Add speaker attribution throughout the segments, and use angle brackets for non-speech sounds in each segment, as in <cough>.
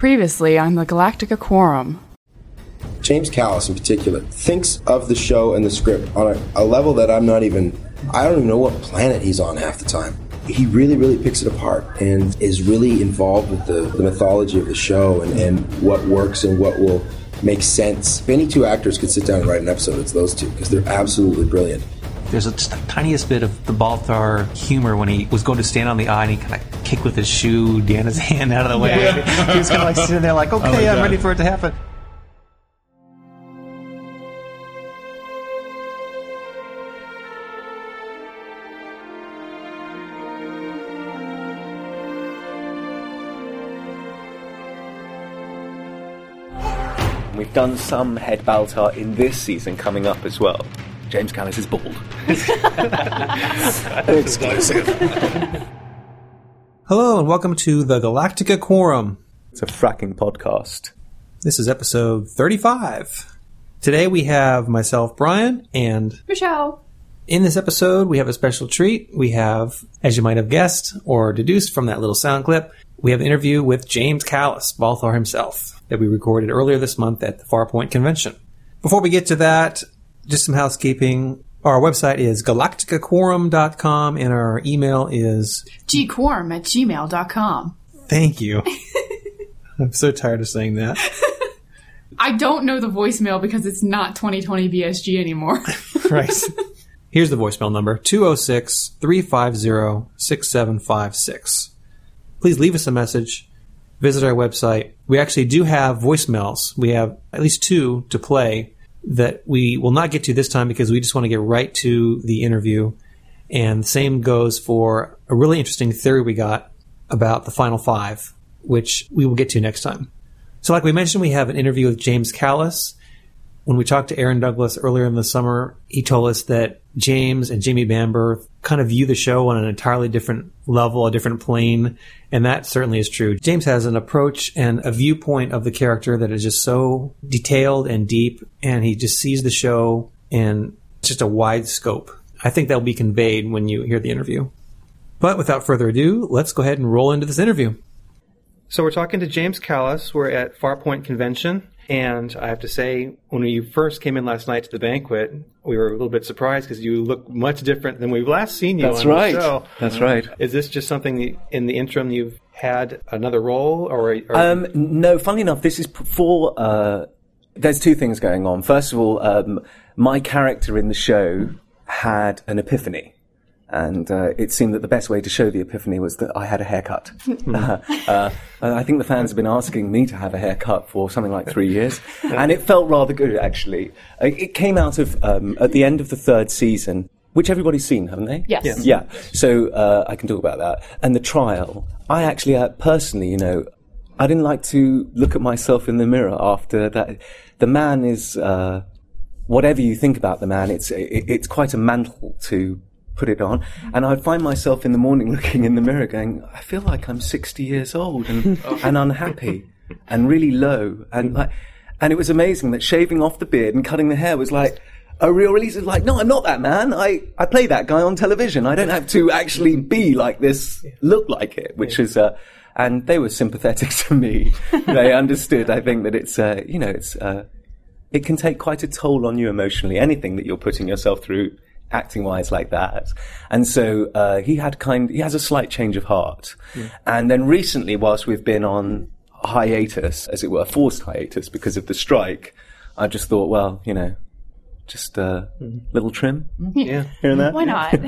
Speaker 1: Previously on the Galactica Quorum.
Speaker 2: James Callis, in particular, thinks of the show and the script on a, a level that I'm not even, I don't even know what planet he's on half the time. He really, really picks it apart and is really involved with the, the mythology of the show and, and what works and what will make sense. If any two actors could sit down and write an episode, it's those two because they're absolutely brilliant.
Speaker 3: There's a, just the tiniest bit of the Baltar humor when he was going to stand on the eye and he kind of kicked with his shoe D'Anna's <laughs> hand out of the way. he was kind of like sitting there like, <laughs> okay, I'm ready for it to happen.
Speaker 4: We've done some head Baltar in this season coming up as well. James Callis is bald. <laughs>
Speaker 5: Hello and welcome to the Galactica Quorum.
Speaker 4: It's a fracking podcast.
Speaker 5: This is episode 35. Today we have myself, Brian, and
Speaker 1: Michelle.
Speaker 5: in this episode we have a special treat. We have, as you might have guessed or deduced from that little sound clip, we have an interview with James Callis, Baltar himself, that we recorded earlier this month at the Farpoint Convention. Before we get to that, just some housekeeping. Our website is galacticaquorum.com and our email is
Speaker 1: gquorum at gmail.com.
Speaker 5: thank you. <laughs> I'm so tired of saying that. <laughs>
Speaker 1: I don't know the voicemail because it's not 2020 BSG anymore. <laughs>
Speaker 5: right. Here's the voicemail number 206 350 6756. Please leave us a message. Visit our website. We actually do have voicemails. We have at least two to play that we will not get to this time because we just want to get right to the interview. And the same goes for a really interesting theory we got about the final five, which we will get to next time. So, like we mentioned, we have an interview with James Callis. When we talked to Aaron Douglas earlier in the summer, he told us that James and Jamie Bamber kind of view the show on an entirely different level, a different plane, and that certainly is true. James has an approach and a viewpoint of the character that is just so detailed and deep, and he just sees the show in just a wide scope. I think that will be conveyed when you hear the interview. But without further ado, let's go ahead and roll into this interview. So we're talking to James Callis. We're at Farpoint Convention. And I have to say, when you first came in last night to the banquet, we were a little bit surprised because you look much different than we've last seen you
Speaker 4: That's
Speaker 5: on
Speaker 4: right. That's right.
Speaker 5: Is this just something in the interim you've had another role, or, or
Speaker 4: Um, no, funnily enough, this is for. Uh, there's two things going on. First of all, um, my character in the show had an epiphany. And uh, it seemed that the best way to show the epiphany was that I had a haircut. <laughs> <laughs> uh, uh, I think the fans have been asking me to have a haircut for something like three years, and it felt rather good actually. Uh, It came out of um, at the end of the third season, which everybody's seen, haven't they?
Speaker 1: Yes. Yes.
Speaker 4: Yeah. So uh, I can talk about that. And the trial, I actually uh, personally, you know, I didn't like to look at myself in the mirror after that. The man is, uh, whatever you think about the man, it's it, it's quite a mantle to put it on. And I'd find myself in the morning <laughs> looking in the mirror, going, I feel like I'm 60 years old and <laughs> and unhappy and really low and like, and it was amazing that shaving off the beard and cutting the hair was like. A real release of like, no, I'm not that man. I, I play that guy on television. I don't have to actually be like this, look like it, which is, uh, and they were sympathetic <laughs> to me. they understood, I think, that it's, uh, you know, it's, uh, it can take quite a toll on you emotionally, anything that you're putting yourself through acting wise like that. And so, uh, he had kind, he has a slight change of heart. And then recently, whilst we've been on hiatus, as it were, forced hiatus because of the strike, I just thought, well, you know, just a little trim
Speaker 5: yeah.
Speaker 4: here and there.
Speaker 1: Why not? <laughs>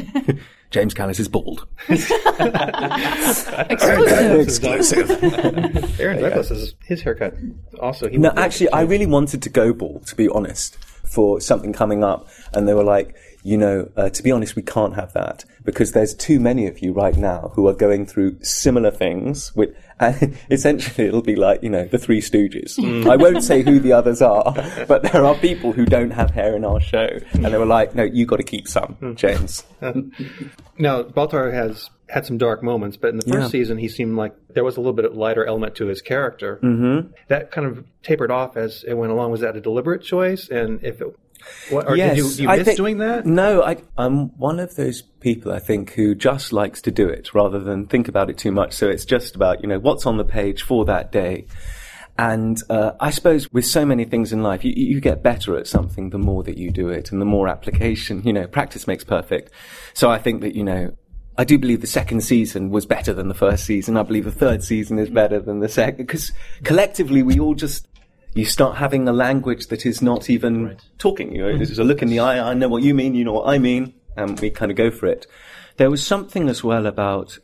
Speaker 4: James Callis is bald. <laughs>
Speaker 1: Exclusive. <laughs>
Speaker 5: Aaron Douglas is his haircut. Also, he
Speaker 4: No, actually, I really wanted to go bald, to be honest, for something coming up. And they were like, you know, uh, to be honest, we can't have that because there's too many of you right now who are going through similar things. With and <laughs> essentially, it'll be like you know the Three Stooges. I won't say who the others are, but there are people who don't have hair in our show, and they were like, no, you got to keep some, James.
Speaker 5: Now, Baltar has had some dark moments, but in the first
Speaker 4: Yeah.
Speaker 5: season, he seemed like there was a little bit of lighter element to his character. Mm-hmm. That kind of tapered off as it went along. Was that a deliberate choice? And if it, what, or did you, do you
Speaker 4: I
Speaker 5: miss
Speaker 4: think-
Speaker 5: doing that?
Speaker 4: No, I, I'm one of those people I think who just likes to do it rather than think about it too much. So it's just about you know what's on the page for that day. And uh, I suppose with so many things in life, you, you get better at something the more that you do it and the more application, you know, practice makes perfect. So I think that, you know, I do believe the second season was better than the first season. I believe the third season is better than the second because collectively we all just you start having a language that is not even talking. You know, there's a look in the eye. I know what you mean. You know what I mean, and we kind of go for it. There was something as well about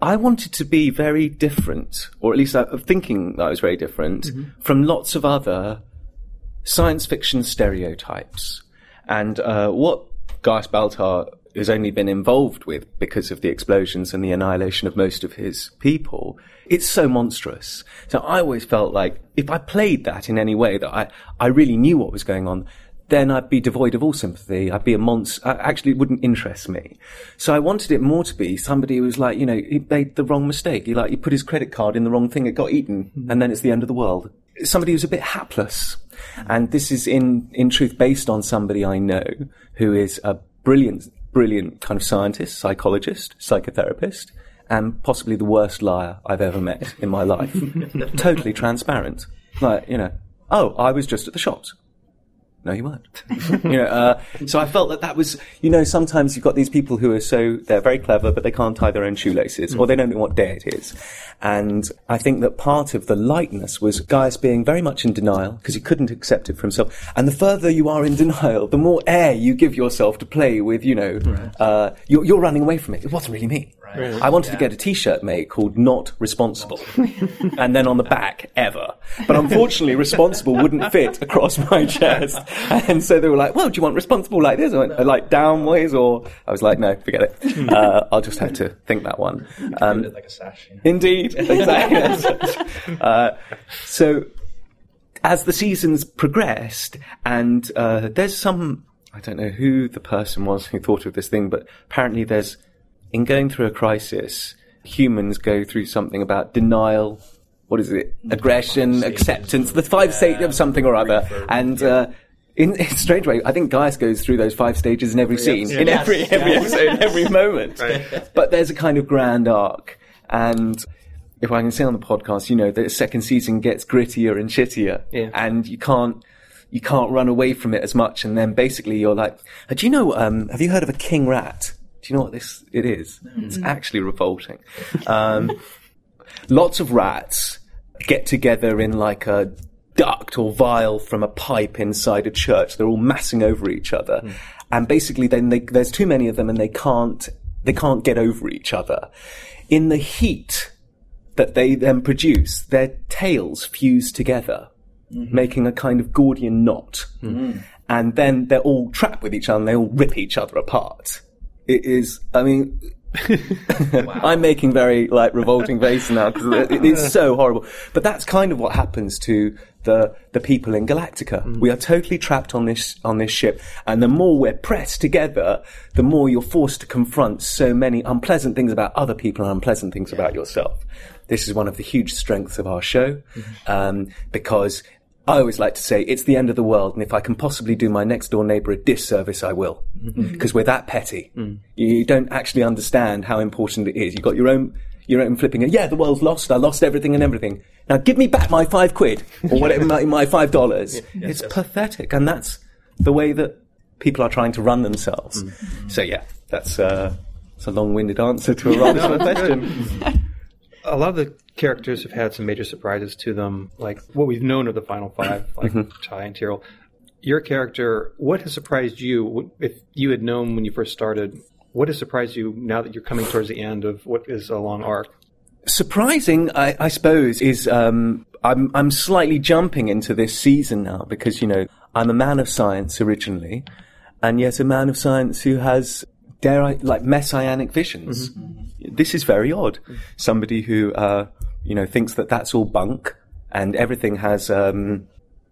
Speaker 4: I wanted to be very different, or at least I'm thinking that I was very different from lots of other science fiction stereotypes. And uh, what Gaius Baltar has only been involved with because of the explosions and the annihilation of most of his people, it's so monstrous. So I always felt like if I played that in any way that I, I really knew what was going on, then I'd be devoid of all sympathy. I'd be a monster. Actually, it wouldn't interest me. So I wanted it more to be somebody who was like, you know, he made the wrong mistake. He like, he put his credit card in the wrong thing. It got eaten mm-hmm. and then it's the end of the world. Somebody who's a bit hapless. And this is in, in truth based on somebody I know who is a brilliant, brilliant kind of scientist, psychologist, psychotherapist, and possibly the worst liar I've ever met in my life. <laughs> totally transparent. Like, you know, oh, I was just at the shops. No, you weren't. <laughs> you know, uh, so I felt that that was, you know, sometimes you've got these people who are so, they're very clever, but they can't tie their own shoelaces, or they don't know what day it is. And I think that part of the lightness was Gaius being very much in denial, because he couldn't accept it for himself. And the further you are in denial, the more air you give yourself to play with, you know, uh, you're, you're running away from it. It wasn't really me. I wanted to get a t-shirt made called not responsible. <laughs> and then on the back, ever. But unfortunately, responsible wouldn't fit across my chest. And so they were like, well, do you want responsible like this? or went, like downways or I was like, no, forget it. Uh, I'll just have to think that one. Um,
Speaker 6: like a sash. yeah.
Speaker 4: Indeed, <laughs> exactly. uh, so, as the seasons progressed, and uh, there's some, I don't know who the person was who thought of this thing, but apparently there's, in going through a crisis, humans go through something about denial. What is it? Aggression, acceptance, the five stages of something or other, and. Uh, in, <laughs> in a strange way, I think Gaius goes through those five stages in every scene, in
Speaker 6: Yes.
Speaker 4: every every episode, in every moment. But there's a kind of grand arc, and if I can say on the podcast, you know, the second season gets grittier and shittier,
Speaker 5: Yeah.
Speaker 4: and you can't you can't run away from it as much. And then basically, you're like, "Uh, do you know? Um, have you heard of a king rat? Do you know what this it is? Mm. It's actually revolting. Um, <laughs> lots of rats get together in like a duct or vial from a pipe inside a church. They're all massing over each other. Mm. And basically then they, there's too many of them and they can't, they can't get over each other. In the heat that they then produce, their tails fuse together, mm-hmm. making a kind of Gordian knot. Mm. And then they're all trapped with each other and they all rip each other apart. It is, I mean, <laughs> I'm making very like revolting faces now because it is so horrible. But that's kind of what happens to the the people in Galactica. We are totally trapped on this on this ship, and the more we're pressed together, the more you're forced to confront so many unpleasant things about other people and unpleasant things about yourself. This is one of the huge strengths of our show um, because. I always like to say it's the end of the world, and if I can possibly do my next door neighbour a disservice, I will. Mm-hmm. Because we're that petty. Mm. You don't actually understand how important it is. You've got your own, your own flipping. Yeah, the world's lost. I lost everything and everything. Now give me back my five quid or whatever, my, my five dollars. <laughs> it's pathetic, and that's the way that people are trying to run themselves. Mm. So yeah, that's uh, that's a long-winded answer to a rather <laughs> short question. <laughs>
Speaker 5: I love the characters have had some major surprises to them, like what we've known of the final five, like Tigh and Tyrol. Your character, what has surprised you? If you had known when you first started, what has surprised you now that you're coming towards the end of what is a long arc?
Speaker 4: surprising, I, I suppose, is um, I'm I'm slightly jumping into this season now because you know I'm a man of science originally, and yet a man of science who has dare I like messianic visions. This is very odd. Somebody who uh, you know thinks that that's all bunk and everything has um,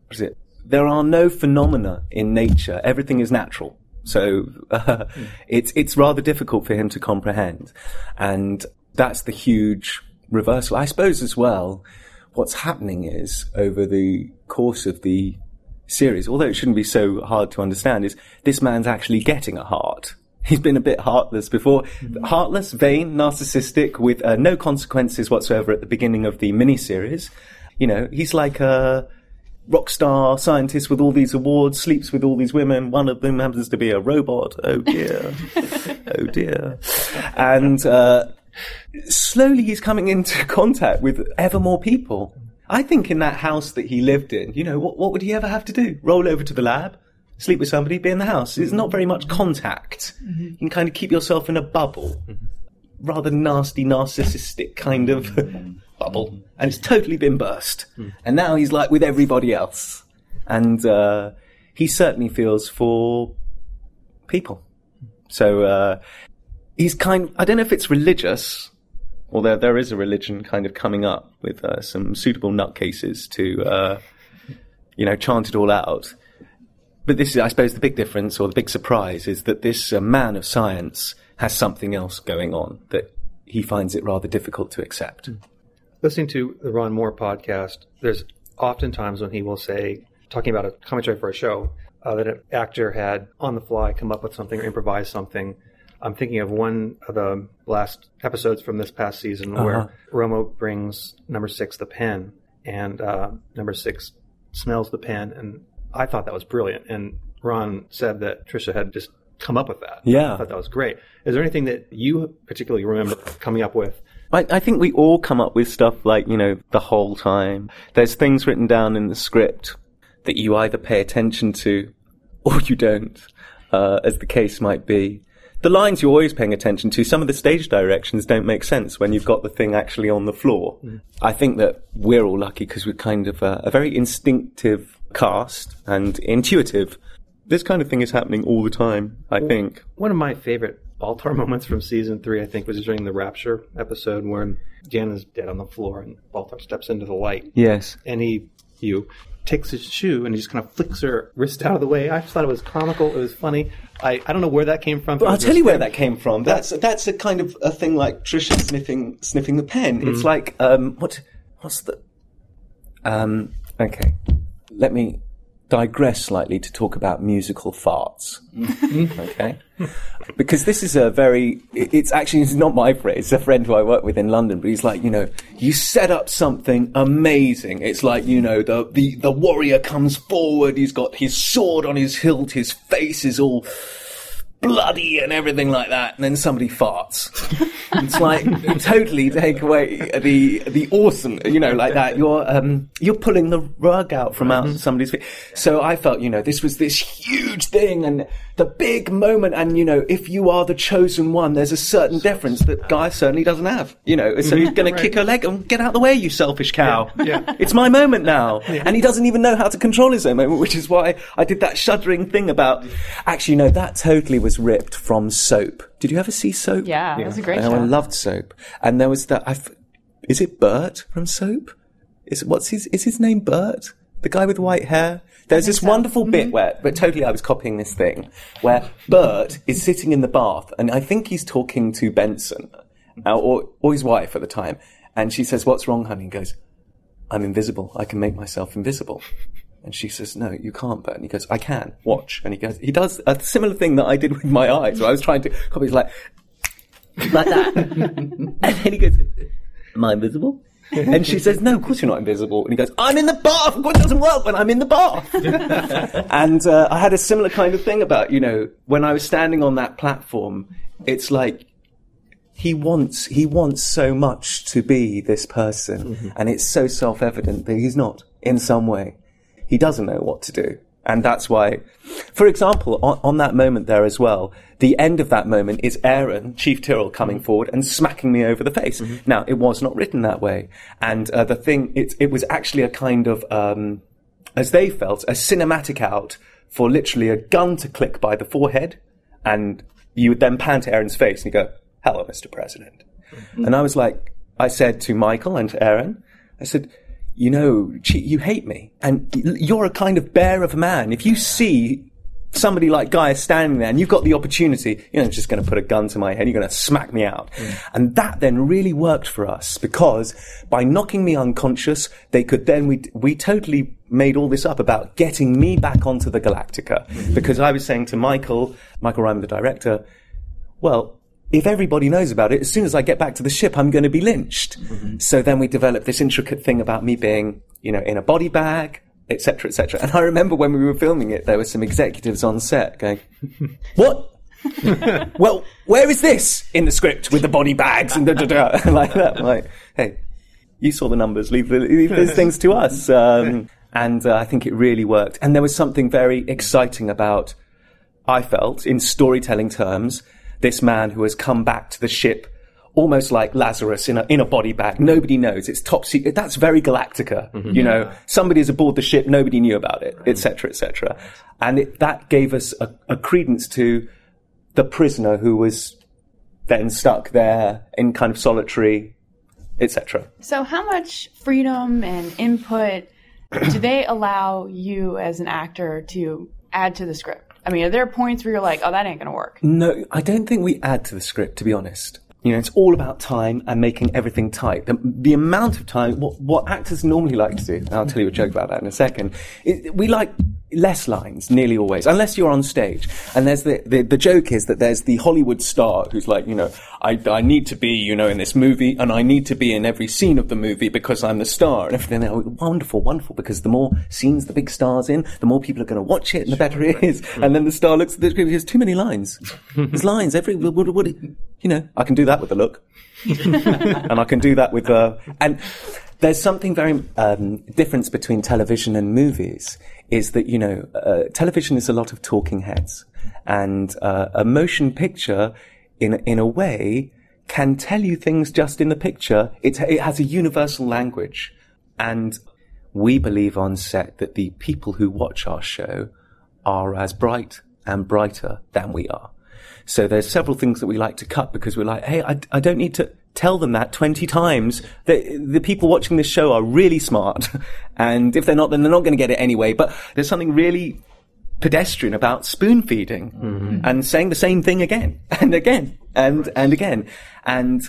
Speaker 4: what is it? There are no phenomena in nature. Everything is natural. So uh, <laughs> it's it's rather difficult for him to comprehend, and that's the huge reversal. I suppose as well. What's happening is over the course of the series, although it shouldn't be so hard to understand, is this man's actually getting a heart. He's been a bit heartless before. Heartless, vain, narcissistic, with uh, no consequences whatsoever at the beginning of the miniseries. You know, he's like a rock star scientist with all these awards, sleeps with all these women. One of them happens to be a robot. Oh dear. <laughs> oh dear. And, uh, slowly he's coming into <laughs> contact with ever more people. I think in that house that he lived in, you know, what, what would he ever have to do? Roll over to the lab, sleep with somebody, be in the house. It's not very much contact. You can kind of keep yourself in a bubble. Rather nasty, narcissistic kind of bubble. And it's totally been burst. And now he's like with everybody else. And, uh, he certainly feels for people. So, uh, he's kind I don't know if it's religious, although there is a religion kind of coming up with uh, some suitable nutcases to, uh, you know, chant it all out. But this is, I suppose, the big difference or the big surprise is that this uh, man of science has something else going on that he finds it rather difficult to accept.
Speaker 5: Listening to the Ron Moore podcast, there's oftentimes when he will say, talking about a commentary for a show, uh, that an actor had on the fly come up with something or improvise something. I'm thinking of one of the last episodes from this past season where Romo brings number six the pen, and uh, number six smells the pen, and I thought that was brilliant. And Ron said that Tricia had just come up with that.
Speaker 4: Yeah.
Speaker 5: I thought that was great. Is there anything that you particularly remember coming up with?
Speaker 4: I, I think we all come up with stuff like, you know, the whole time. There's things written down in the script that you either pay attention to or you don't, uh, as the case might be. The lines you're always paying attention to, some of the stage directions don't make sense when you've got the thing actually on the floor. Mm. I think that we're all lucky because we're kind of a, a very instinctive cast and intuitive. This kind of thing is happening all the time, I think.
Speaker 5: One of my favorite Baltar <laughs> moments from season three, I think, was during the Rapture episode when D'Anna's dead on the floor and Baltar steps into the light.
Speaker 4: Yes.
Speaker 5: And he, you, takes his shoe and he just kind of flicks her wrist out of the way. I just thought it was comical. It was funny. I, I don't know where that came from.
Speaker 4: I'll tell you where that came from. That's that's a kind of a thing like Tricia sniffing sniffing the pen. It's like um what what's the um okay. Let me digress slightly to talk about musical farts. Mm-hmm. <laughs> okay? Because this is a very, it's actually it's not my phrase, it's a friend who I work with in London, but he's like, you know, you set up something amazing. It's like, you know, the the, the warrior comes forward, he's got his sword on his hilt, his face is all bloody and everything like that, and then somebody farts. it's like you <laughs> totally take away the the awesome, you know, like that. You're um you're pulling the rug out from out somebody's feet. So I felt, you know, this was this huge thing and the big moment, and you know, if you are the chosen one, there's a certain deference that Guy certainly doesn't have. You know, so he's going to kick her leg and get out of the way, you selfish cow.
Speaker 5: Yeah.
Speaker 4: It's my moment now. <laughs> And he doesn't even know how to control his own moment, which is why I did that shuddering thing about. Actually, no, that totally was ripped from Soap. Did you ever see Soap?
Speaker 1: Yeah, it was a great show.
Speaker 4: I loved Soap. And there was that. I f- is it Burt from Soap? Is what's his? Is his name Burt? The guy with white hair. There's this
Speaker 1: so.
Speaker 4: wonderful bit where, but totally, I was copying this thing where Burt is sitting in the bath, and I think he's talking to Benson, uh, or or his wife at the time, and she says, "What's wrong, honey?" He goes, I'm invisible. I can make myself invisible. And she says, no, you can't, Burt. And he goes, I can. Watch. And he goes, he does a similar thing that I did with my eyes. Where I was trying to copy, he's like, like that. <laughs> and then he goes, am I invisible? And she says, no, of course you're not invisible. And he goes, I'm in the bath. What doesn't work when I'm in the bath? <laughs> and uh, I had a similar kind of thing about, you know, when I was standing on that platform, it's like, he wants he wants so much to be this person and it's so self-evident that he's not in some way he doesn't know what to do. And that's why for example on, on that moment there as well the end of that moment is aaron chief Tyrol coming forward and smacking me over the face. Now it was not written that way. And uh, the thing it, it was actually a kind of um, as they felt a cinematic out for literally a gun to click by the forehead. And you would then pan to Aaron's face and you go, hello, Mr. President. And I was like, I said to Michael and to Aaron, I said, you know, you hate me and you're a kind of bear of a man. If you see somebody like Guy standing there and you've got the opportunity, you're not just going to put a gun to my head, you're going to smack me out. Mm. And that then really worked for us because by knocking me unconscious, they could then, we, we totally made all this up about getting me back onto the Galactica mm-hmm. because I was saying to Michael, Michael Rymer, the director, well, if everybody knows about it, as soon as I get back to the ship, I'm going to be lynched. So then we developed this intricate thing about me being, you know, in a body bag, etc., etc. And I remember when we were filming it, there were some executives on set going, <laughs> "What? <laughs> well, where is this in the script with the body bags and da da da <laughs> like that?" I'm like, hey, you saw the numbers. Leave, the, leave those things to us. Um, and uh, I think it really worked. And there was something very exciting about. I felt, in storytelling terms, this man who has come back to the ship almost like Lazarus in a, in a body bag. Nobody knows. It's top secret. That's very Galactica. Mm-hmm. You know, somebody is aboard the ship. Nobody knew about it, etc., etc. And it, that gave us a, a credence to the prisoner who was then stuck there in kind of solitary, etc.
Speaker 6: So, how much freedom and input do they allow you as an actor to add to the script? I mean, are there points where you're like, oh, that ain't going to work?
Speaker 4: No, I don't think we add to the script, to be honest. You know, it's all about time and making everything tight. The, the amount of time, what, what actors normally like to do, and I'll tell you a joke about that in a second, it, we like less lines, nearly always, unless you're on stage. And there's the, the, the joke is that there's the Hollywood star who's like, you know, I, I need to be, you know, in this movie and I need to be in every scene of the movie because I'm the star and everything. Oh, wonderful, wonderful, because the more scenes the big star's in, the more people are going to watch it and the better it is. And then the star looks at the script, there's too many lines. There's lines every, what, what, you know, I can do that with a look. <laughs> and I can do that with, uh, and there's something very, um, difference between television and movies is that, you know, uh, television is a lot of talking heads and, uh, a motion picture in, in a way can tell you things just in the picture. It, it has a universal language and we believe on set that the people who watch our show are as bright and brighter than we are. So there's several things that we like to cut because we're like, hey, I, I don't need to tell them that 20 times. The, the people watching this show are really smart. <laughs> And if they're not, then they're not going to get it anyway. But there's something really pedestrian about spoon feeding and saying the same thing again <laughs> and again and, and again. And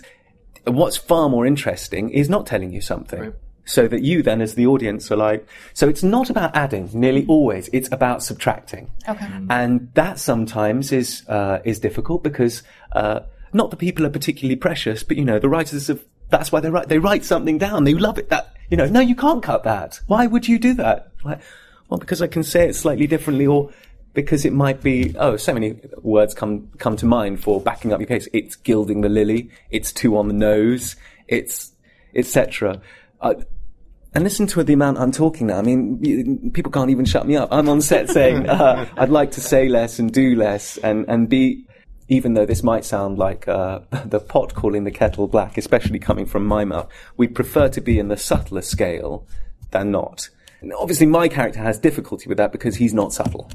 Speaker 4: what's far more interesting is not telling you something. So that you then, as the audience, are like, so it's not about adding, nearly always, it's about subtracting.
Speaker 6: Okay.
Speaker 4: And that sometimes is, uh, is difficult because, uh, not that people are particularly precious, but you know, the writers of, that's why they write, they write something down. They love it that, you know, no, you can't cut that. Why would you do that? Like, well, because I can say it slightly differently or because it might be, oh, so many words come, come to mind for backing up your case. It's gilding the lily. It's too on the nose. It's, etc. And listen to the amount I'm talking now. I mean, people can't even shut me up. I'm on set saying, <laughs> uh, I'd like to say less and do less and, and be, even though this might sound like, uh, <laughs> the pot calling the kettle black, especially coming from my mouth, we prefer to be in the subtler scale than not. And obviously my character has difficulty with that because he's not subtle.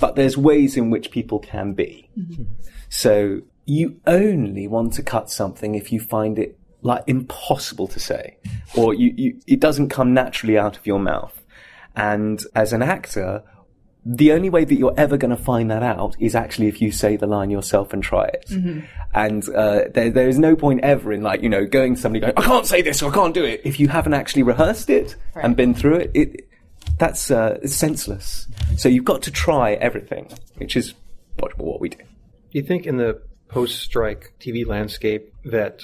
Speaker 4: But there's ways in which people can be. So you only want to cut something if you find it like impossible to say, or you, you, it doesn't come naturally out of your mouth. And as an actor, the only way that you're ever going to find that out is actually if you say the line yourself and try it. And uh, there, there is no point ever in like you know going to somebody going, I can't say this or I can't do it if you haven't actually rehearsed it and been through it. It that's uh, senseless. So you've got to try everything, which is what, what we do.
Speaker 5: Do you think in the post-strike TV landscape that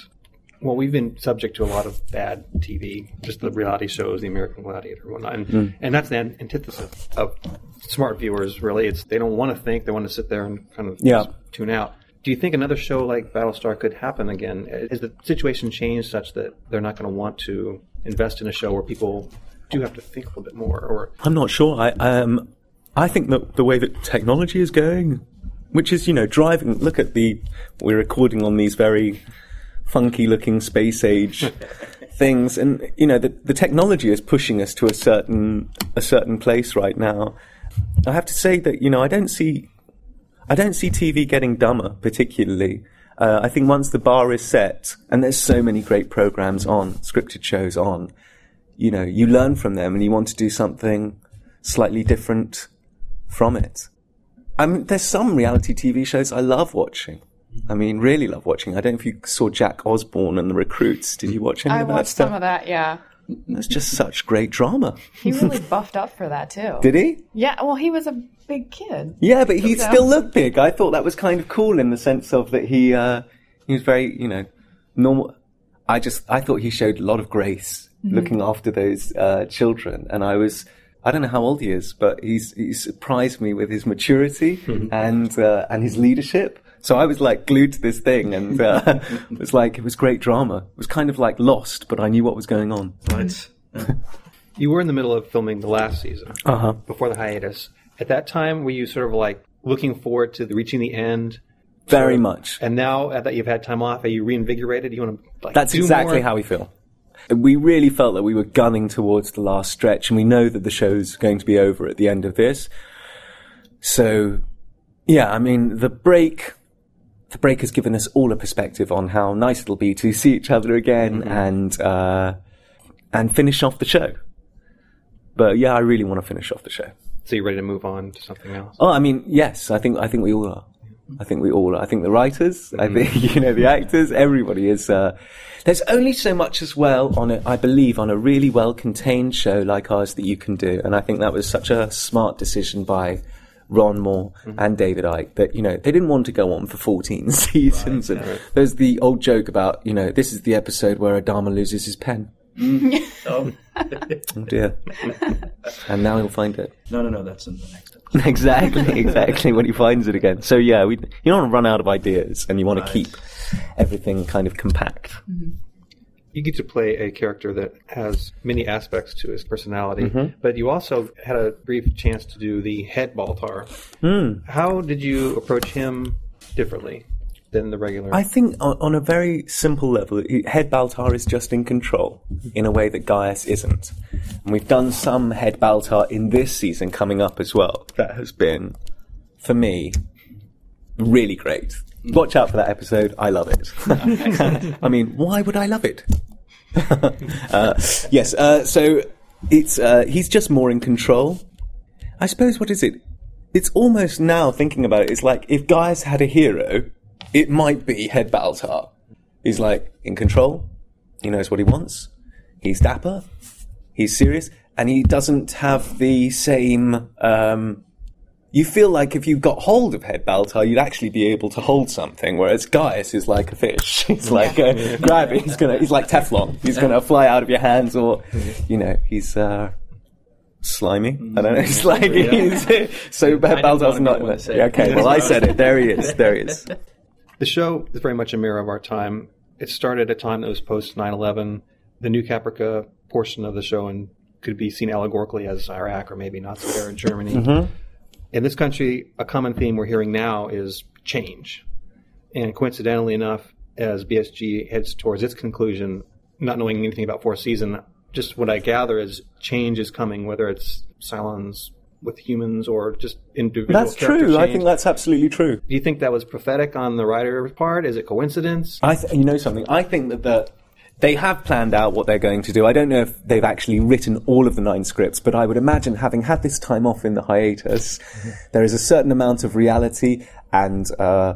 Speaker 5: well, we've been subject to a lot of bad TV, just the reality shows, the American Gladiator, and whatnot, and,
Speaker 4: Mm.
Speaker 5: and that's the antithesis of smart viewers. Really, it's they don't want to think; they want to sit there and kind of
Speaker 4: Yeah.
Speaker 5: tune out. Do you think another show like Battlestar could happen again? Is the situation changed such that they're not going to want to invest in a show where people do have to think a little bit more? Or
Speaker 4: I'm not sure. I um, I think that the way that technology is going, which is you know driving. Look at the we're recording on these very funky looking space age <laughs> things, and you know the the technology is pushing us to a certain a certain place right now. I have to say that you know I don't see I don't see TV getting dumber particularly. Uh, I think once the bar is set, and there's so many great programs on, scripted shows on, you know, you learn from them and you want to do something slightly different from it. I mean, there's some reality TV shows I love watching. I mean, really love watching. I don't know if you saw Jack Osbourne and the Recruits. Did you watch any
Speaker 6: I
Speaker 4: of that
Speaker 6: watched
Speaker 4: stuff?
Speaker 6: some of that, yeah.
Speaker 4: That's just such great drama.
Speaker 6: He really buffed up for that, too.
Speaker 4: Did he?
Speaker 6: Yeah, well, he was a big kid.
Speaker 4: Yeah, but he
Speaker 6: So-
Speaker 4: still looked big. I thought that was kind of cool in the sense of that he uh, He was very, you know, normal. I just, I thought he showed a lot of grace looking after those uh, children. And I was, I don't know how old he is, but he's, he surprised me with his maturity and, uh, and his leadership. So I was like glued to this thing and uh, <laughs> it was like, it was great drama. It was kind of like lost, but I knew what was going on.
Speaker 5: Right. <laughs> you were in the middle of filming the last season
Speaker 4: Uh-huh.
Speaker 5: before the hiatus. At that time, were you sort of like looking forward to the, reaching the end?
Speaker 4: Very much.
Speaker 5: And now that you've had time off, are you reinvigorated? You want to like
Speaker 4: That's exactly
Speaker 5: more?
Speaker 4: how we feel. We really felt that we were gunning towards the last stretch, and we know that the show's going to be over at the end of this. So, yeah, I mean, the break, the break has given us all a perspective on how nice it'll be to <laughs> see each other again and uh, and finish off the show. But yeah, I really want to finish off the show.
Speaker 5: So you're ready to move on to something else?
Speaker 4: Oh, I mean, yes, I think I think we all are. I think we all are. I think the writers, I think <laughs> you know the actors, everybody is. Uh, there's only so much as well on it, I believe, on a really well contained show like ours that you can do, and I think that was such a smart decision by Ron Moore mm-hmm. and David Eick that you know they didn't want to go on for 14 <laughs> seasons. and there's the old joke about you know this is the episode where Adama loses his pen. <laughs>
Speaker 7: Oh.
Speaker 4: Oh dear! and now he'll find it.
Speaker 7: no, no, no. That's in the next <laughs> episode.
Speaker 4: exactly, exactly when he finds it again. So yeah, we, you don't want to run out of ideas, and you want to keep everything kind of compact. Mm-hmm.
Speaker 5: You get to play a character that has many aspects to his personality,
Speaker 4: Mm-hmm.
Speaker 5: but you also had a brief chance to do the head Baltar.
Speaker 4: Hmm.
Speaker 5: How did you approach him differently than the regular?
Speaker 4: I think on, on a very simple level, Head Baltar is just in control in a way that Gaius isn't. And we've done some Head Baltar in this season coming up as well. That has been, for me, really great. Watch out for that episode. I love it. <laughs> I mean, why would I love it? <laughs> uh, yes. Uh, so it's uh, he's just more in control. I suppose what is it? It's almost now thinking about it. It's like if Gaius had a hero, it might be Head Baltar. He's like in control. He knows what he wants. He's dapper. He's serious, and he doesn't have the same. Um, you feel like if you got hold of Head Baltar, you'd actually be able to hold something, whereas Gaius is like a fish. <laughs> He's like uh, grab it. He's gonna. He's like Teflon. He's gonna fly out of your hands, or you know, he's. Uh, Slimy. I don't know. It's like he's, so Head Baltar's
Speaker 7: what
Speaker 4: not.
Speaker 7: you.
Speaker 4: Yeah, okay, well I said it. There he is. There he is.
Speaker 5: The show is very much a mirror of our time. It started at a time that was post 9 11. The New Caprica portion of the show and could be seen allegorically as Iraq or maybe Nazi era Germany. In this country, a common theme we're hearing now is change. And coincidentally enough, as BSG heads towards its conclusion, not knowing anything about Four season, just what I gather is change is coming, whether it's Cylons with humans or just individual
Speaker 4: That's true. I think that's absolutely true.
Speaker 5: Do you think that was prophetic on the writer's part? Is it coincidence?
Speaker 4: I th- you know something. I think that the, they have planned out what they're going to do. I don't know if they've actually written all of the nine scripts, but I would imagine having had this time off in the hiatus, there is a certain amount of reality and. Uh,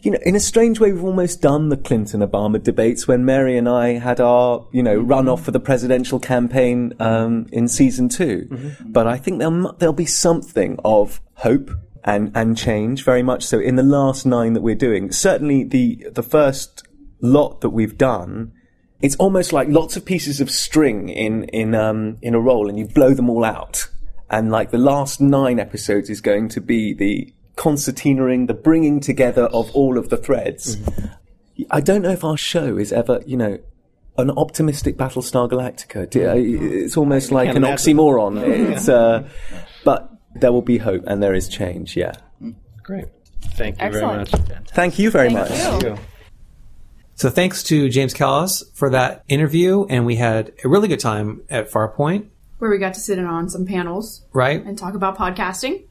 Speaker 4: you know, in a strange way, we've almost done the Clinton Obama debates when Mary and I had our, you know, run off for the presidential campaign um, in season 2 But I think there'll there'll be something of hope and and change very much so in the last nine that we're doing. Certainly, the the first lot that we've done. It's almost like lots of pieces of string in in um, in a roll, and you blow them all out. And like the last nine episodes is going to be the concertinaing, the bringing together of all of the threads. I don't know if our show is ever, you know, an optimistic Battlestar Galactica. It's almost like an
Speaker 5: imagine.
Speaker 4: oxymoron. <laughs> It's, uh, but there will be hope and there is change. Yeah.
Speaker 5: Great. Thank you
Speaker 6: Excellent.
Speaker 5: very much.
Speaker 4: Thank you very much.
Speaker 6: Thank you.
Speaker 5: So thanks to James Callis for that interview, and we had a really good time at Farpoint,
Speaker 1: where we got to sit in on some panels
Speaker 5: right?
Speaker 1: and talk about podcasting.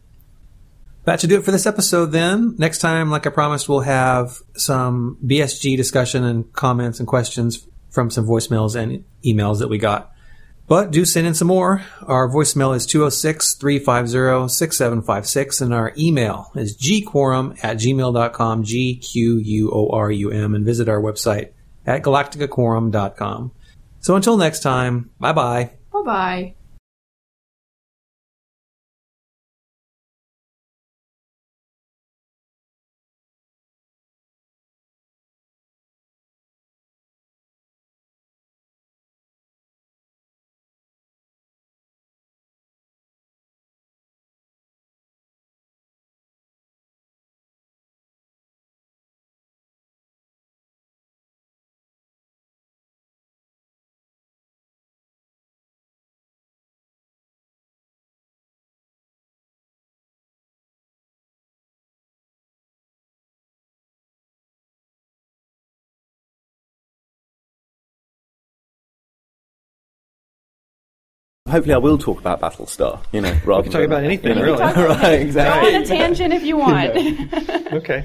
Speaker 5: That should do it for this episode then. Next time, like I promised, we'll have some BSG discussion and comments and questions from some voicemails and emails that we got. But do send in some more. Our voicemail is 206 350 6756, and our email is gquorum at gmail.com, G Q U O R U M, and visit our website at galacticaquorum.com. So until next time, bye bye.
Speaker 1: Bye bye.
Speaker 4: Hopefully I will talk about Battlestar. You know, rather
Speaker 5: can talk
Speaker 4: than-
Speaker 5: about anything,
Speaker 4: you know.
Speaker 5: really.
Speaker 6: Talk- <laughs>
Speaker 4: right?
Speaker 6: Go
Speaker 4: Exactly.
Speaker 6: on a tangent if you <laughs> want. <laughs>
Speaker 5: Okay.